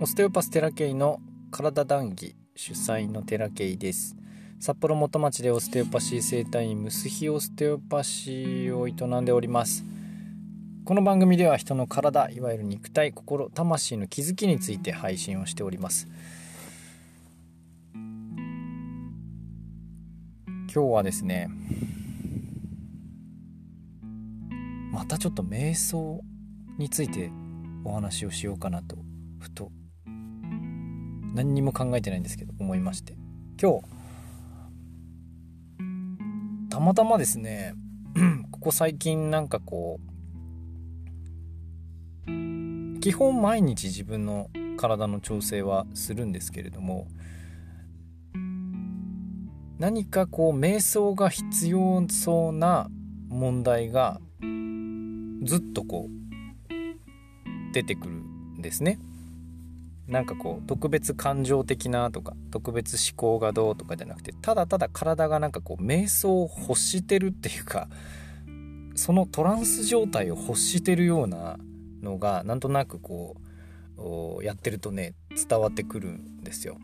オステオパステラケイの体談義主催のテラケイです。札幌元町でオステオパシー生態院ムスヒオステオパシーを営んでおります。この番組では人の体いわゆる肉体心魂の気づきについて配信をしております。今日はですねまたちょっと瞑想についてお話をしようかなとふと何にも考えてないんですけど思いまして今日たまたまですね ここ最近なんかこう基本毎日自分の体の調整はするんですけれども何かこう瞑想が必要そうな問題がずっとこう出てくるんですね。なんかこう特別感情的なとか特別思考がどうとかじゃなくてただただ体がなんかこう瞑想を欲してるっていうかそのトランス状態を欲してるようなのがなんとなくこうやってるとね伝わってくるんですよ。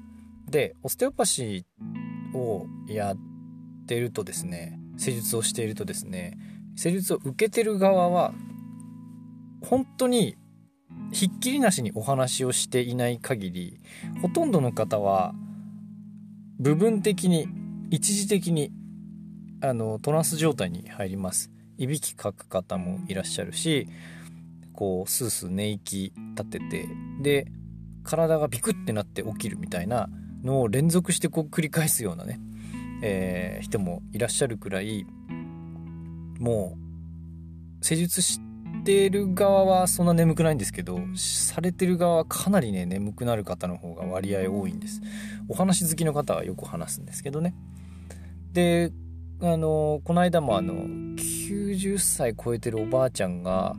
でオステオパシーをやってるとですね施術をしているとですね施術を受けてる側は本当にひっきりなしにお話をしていない限りほとんどの方は部分的に一時的にあのトランス状態に入ります。いびきかく方もいらっしゃるしこうスースー寝息立ててで体がビクってなって起きるみたいなのを連続してこう繰り返すようなね、えー、人もいらっしゃるくらいもう施術しててる側はそんな眠くないんですけどされてる側はかなりね眠くなる方の方が割合多いんです。お話好きの方はよく話すんですけどね。であのこの間もあの90歳超えてるおばあちゃんが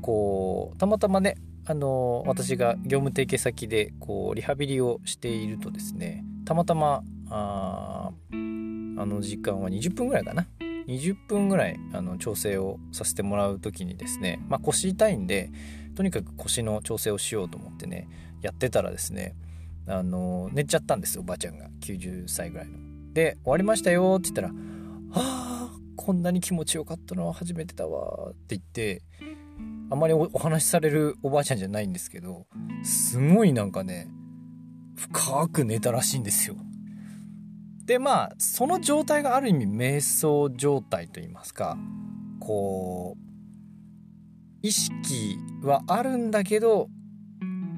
こうたまたまねあの私が業務提携先でこうリハビリをしているとですねたまたまああの時間は20分ぐらいかな。20分ぐらいあの調整をさせてもらう時にですね、まあ、腰痛いんでとにかく腰の調整をしようと思ってねやってたらですねあの寝ちゃったんですおばあちゃんが90歳ぐらいの。で「終わりましたよ」って言ったら「あこんなに気持ちよかったのは初めてだわ」って言ってあんまりお話しされるおばあちゃんじゃないんですけどすごいなんかね深く寝たらしいんですよ。でまあその状態がある意味瞑想状態といいますかこう意識はあるんだけど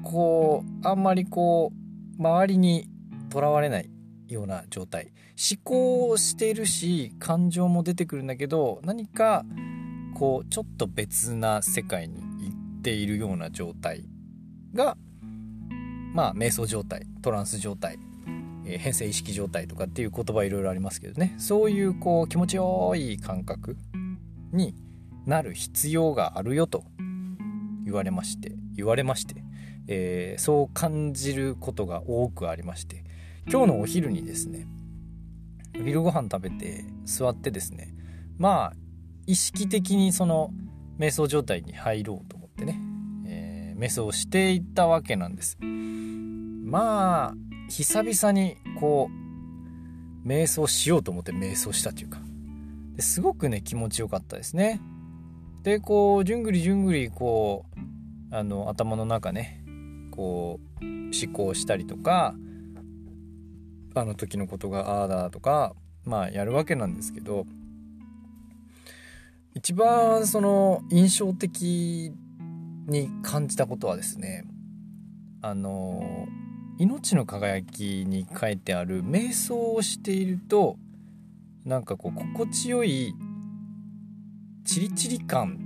こうあんまりこう周りにとらわれないような状態。思考をしているし感情も出てくるんだけど何かこうちょっと別な世界に行っているような状態がまあ瞑想状態トランス状態。え変性意識状態とかっていう言葉いろいろありますけどね。そういうこう気持ちよい感覚になる必要があるよと言われまして言われまして、えー、そう感じることが多くありまして今日のお昼にですねお昼ご飯食べて座ってですねまあ意識的にその瞑想状態に入ろうと思ってね、えー、瞑想をしていったわけなんです。まあ久々にこう瞑想しようと思って瞑想したというか。ですごくね気持ちよかったですね。でこうじゅんぐりじゅんぐりこうあの頭の中ねこう思考したりとかあの時のことがああだとかまあやるわけなんですけど一番その印象的に感じたことはですねあの命の輝きに書いてある瞑想をしているとなんかこう心地よいチリチリ感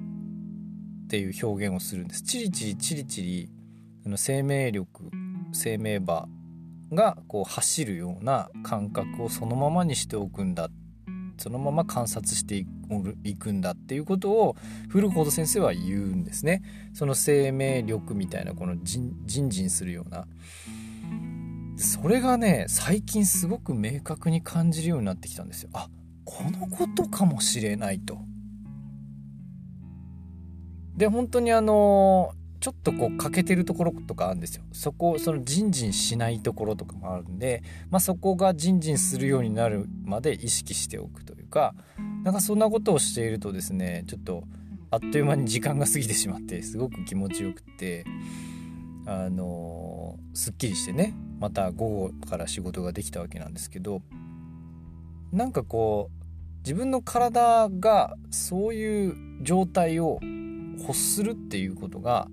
っていう表現をするんです。チリチリチリチリあの生命力生命場がこう走るような感覚をそのままにしておくんだ。そのまま観察していくんだっていうことを古本先生は言うんですね。その生命力みたいなこのジンジンするようなそれがね最近すごく明確に感じるようになってきたんですよ。あこのことかもしれないと。で本当にあのちょっとこう欠けてるところとかあるんですよ。そこそのジンジンしないところとかもあるんで、まあ、そこがジンジンするようになるまで意識しておくというかなんかそんなことをしているとですねちょっとあっという間に時間が過ぎてしまってすごく気持ちよくって。あのー、すっきりしてねまた午後から仕事ができたわけなんですけどなんかこう自分の体がそういう状態を欲するっていうことが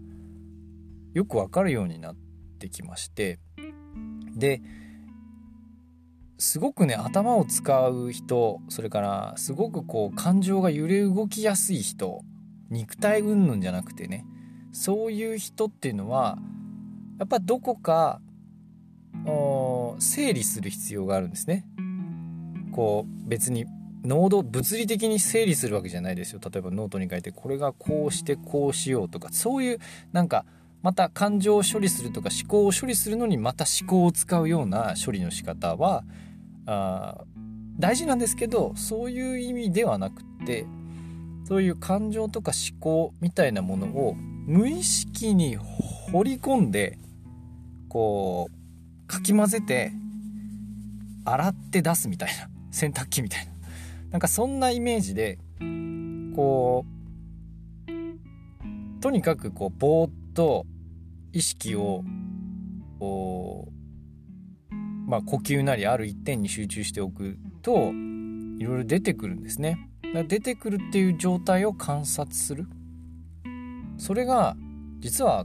よくわかるようになってきましてですごくね頭を使う人それからすごくこう感情が揺れ動きやすい人肉体云々じゃなくてねそういう人っていうのはやっぱどこか整理する必要があるんですね。こう別に濃度物理的に整理するわけじゃないですよ例えばノートに書いてこれがこうしてこうしようとかそういうなんかまた感情を処理するとか思考を処理するのにまた思考を使うような処理の仕方はあ大事なんですけどそういう意味ではなくってそういう感情とか思考みたいなものを無意識に掘り込んでこうかき混ぜて洗って出すみたいな洗濯機みたいななんかそんなイメージでこうとにかくこうぼーっと意識をまあ、呼吸なりある一点に集中しておくといろいろ出てくるんですね。出てくるっていう状態を観察するそれが実は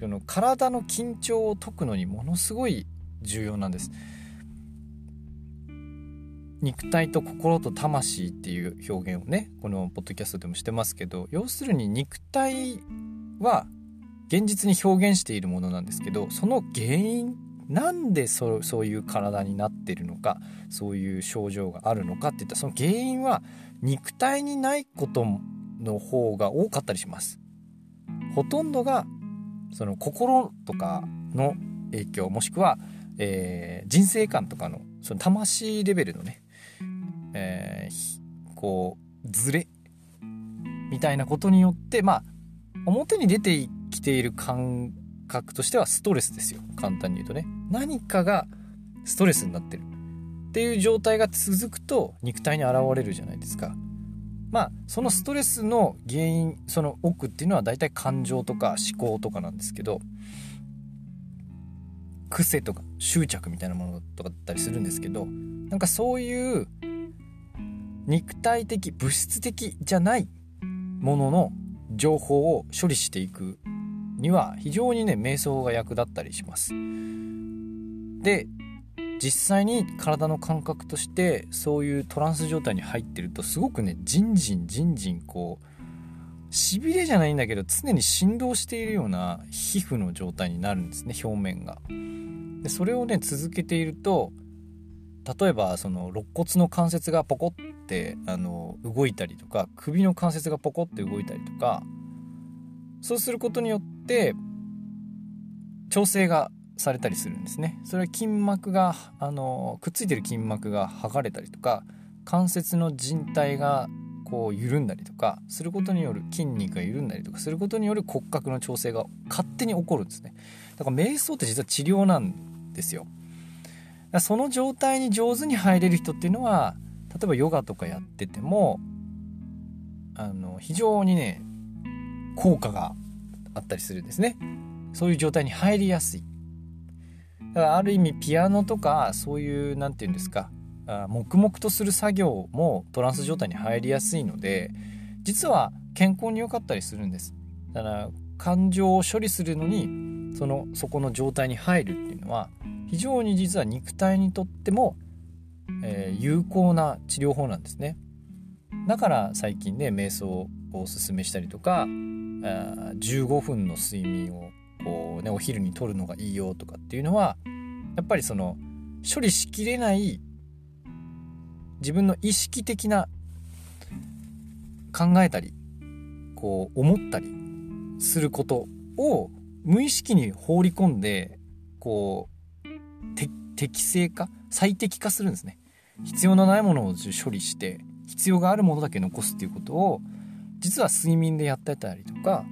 この体の緊張を解くのにものすごい重要なんです。肉体と心と魂っていう表現をねこのポッドキャストでもしてますけど要するに肉体は現実に表現しているものなんですけどその原因なんでそそういう体になってるのかそういう症状があるのかっていったらその原因は肉体にないことの方が多かったりします。ほとんどがその心とかの影響もしくは、えー、人生観とかのその魂レベルのねえー、こうズレみたいなことによってまあ表に出てきている感覚としてはストレスですよ。簡単に言うとね。何かがストレスになってる。っていう状態が続くと肉体に現れるじゃないですか。まあそのストレスの原因その奥っていうのは大体感情とか思考とかなんですけど癖とか執着みたいなものとかだったりするんですけどなんかそういう肉体的物質的じゃないものの情報を処理していくには非常にね瞑想が役立ったりします。で実際に体の感覚としてそういうトランス状態に入ってるとすごくねじんじんじんじんこうしびれじゃないんだけど常に振動しているような皮膚の状態になるんですね表面が。でそれをね続けていると例えばその肋骨の関節がポコってあの動いたりとか首の関節がポコって動いたりとかそうすることによって調整がされたりするんですね。それは筋膜があのくっついてる筋膜が剥がれたりとか関節の靭帯がこう緩んだりとかすることによる筋肉が緩んだりとかすることによる骨格の調整が勝手に起こるんですね。だから瞑想って実は治療なんですよ。その状態に上手に入れる人っていうのは例えばヨガとかやっててもあの非常にね効果があったりするんですね。そういう状態に入りやすい。だからある意味ピアノとかそういう何て言うんですか黙々とする作業もトランス状態に入りやすいので実は健康に良かったりするんです。だから感情を処理するのにそのそこの状態に入るっていうのは非常に実は肉体にとっても、えー、有効な治療法なんですね。だから最近ね瞑想をおすすめしたりとか15分の睡眠をこう、ね、お昼にとるのがいいよとかっていうのはやっぱりその処理しきれない自分の意識的な考えたりこう思ったりすることを無意識に放り込んでこう適正化最適化するんですね。必要のないものを処理して必要があるものだけ残すっていうことを実は睡眠でやってたりとか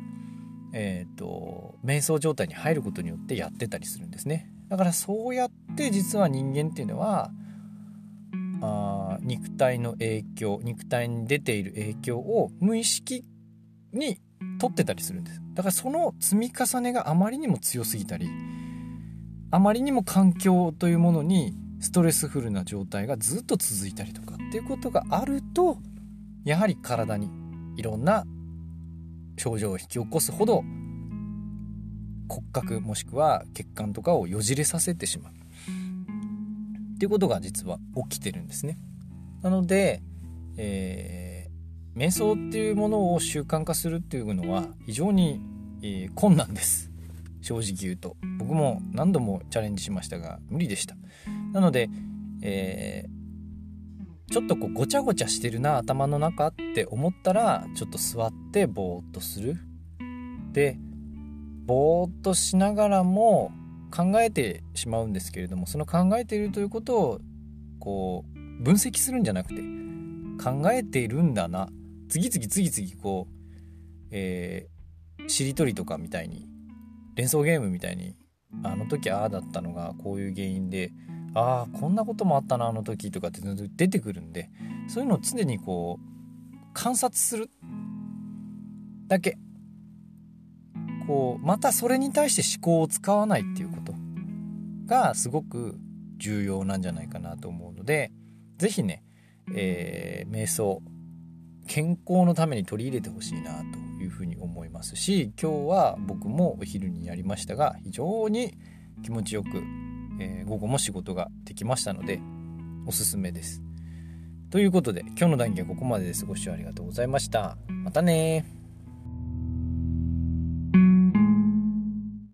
えーと、瞑想状態に入ることによってやってたりするんですね。だからそうやって実は人間っていうのはあ肉体の影響肉体に出ている影響を無意識に取ってたりするんです。だからその積み重ねがあまりにも強すぎたりあまりにも環境というものにストレスフルな状態がずっと続いたりとかっていうことがあるとやはり体にいろんな症状を引き起こすほど骨格もしくは血管とかをよじれさせてしまうっていうことが実は起きてるんですね。なので、えー、瞑想っていうものを習慣化するっていうのは非常に、えー、困難です。正直言うと僕も何度もチャレンジしましたが無理でしたなので、えー、ちょっとこうごちゃごちゃしてるな頭の中って思ったらちょっと座ってぼーっとする。でぼーっとしながらも考えてしまうんですけれどもその考えているということをこう分析するんじゃなくて考えているんだな。次々次々こう、えー、しりとりとかみたいに連想ゲームみたいにあの時ああだったのがこういう原因でああこんなこともあったなあの時とかって出てくるんでそういうのを常にこう観察するだけ。こうまたそれに対して思考を使わないっていうことがすごく重要なんじゃないかなと思うので是非ね、えー、瞑想健康のために取り入れてほしいなというふうに思いますし今日は僕もお昼にやりましたが非常に気持ちよく、えー、午後も仕事ができましたのでおすすめです。ということで今日の談義はここまでです。ご視聴ありがとうございました。またね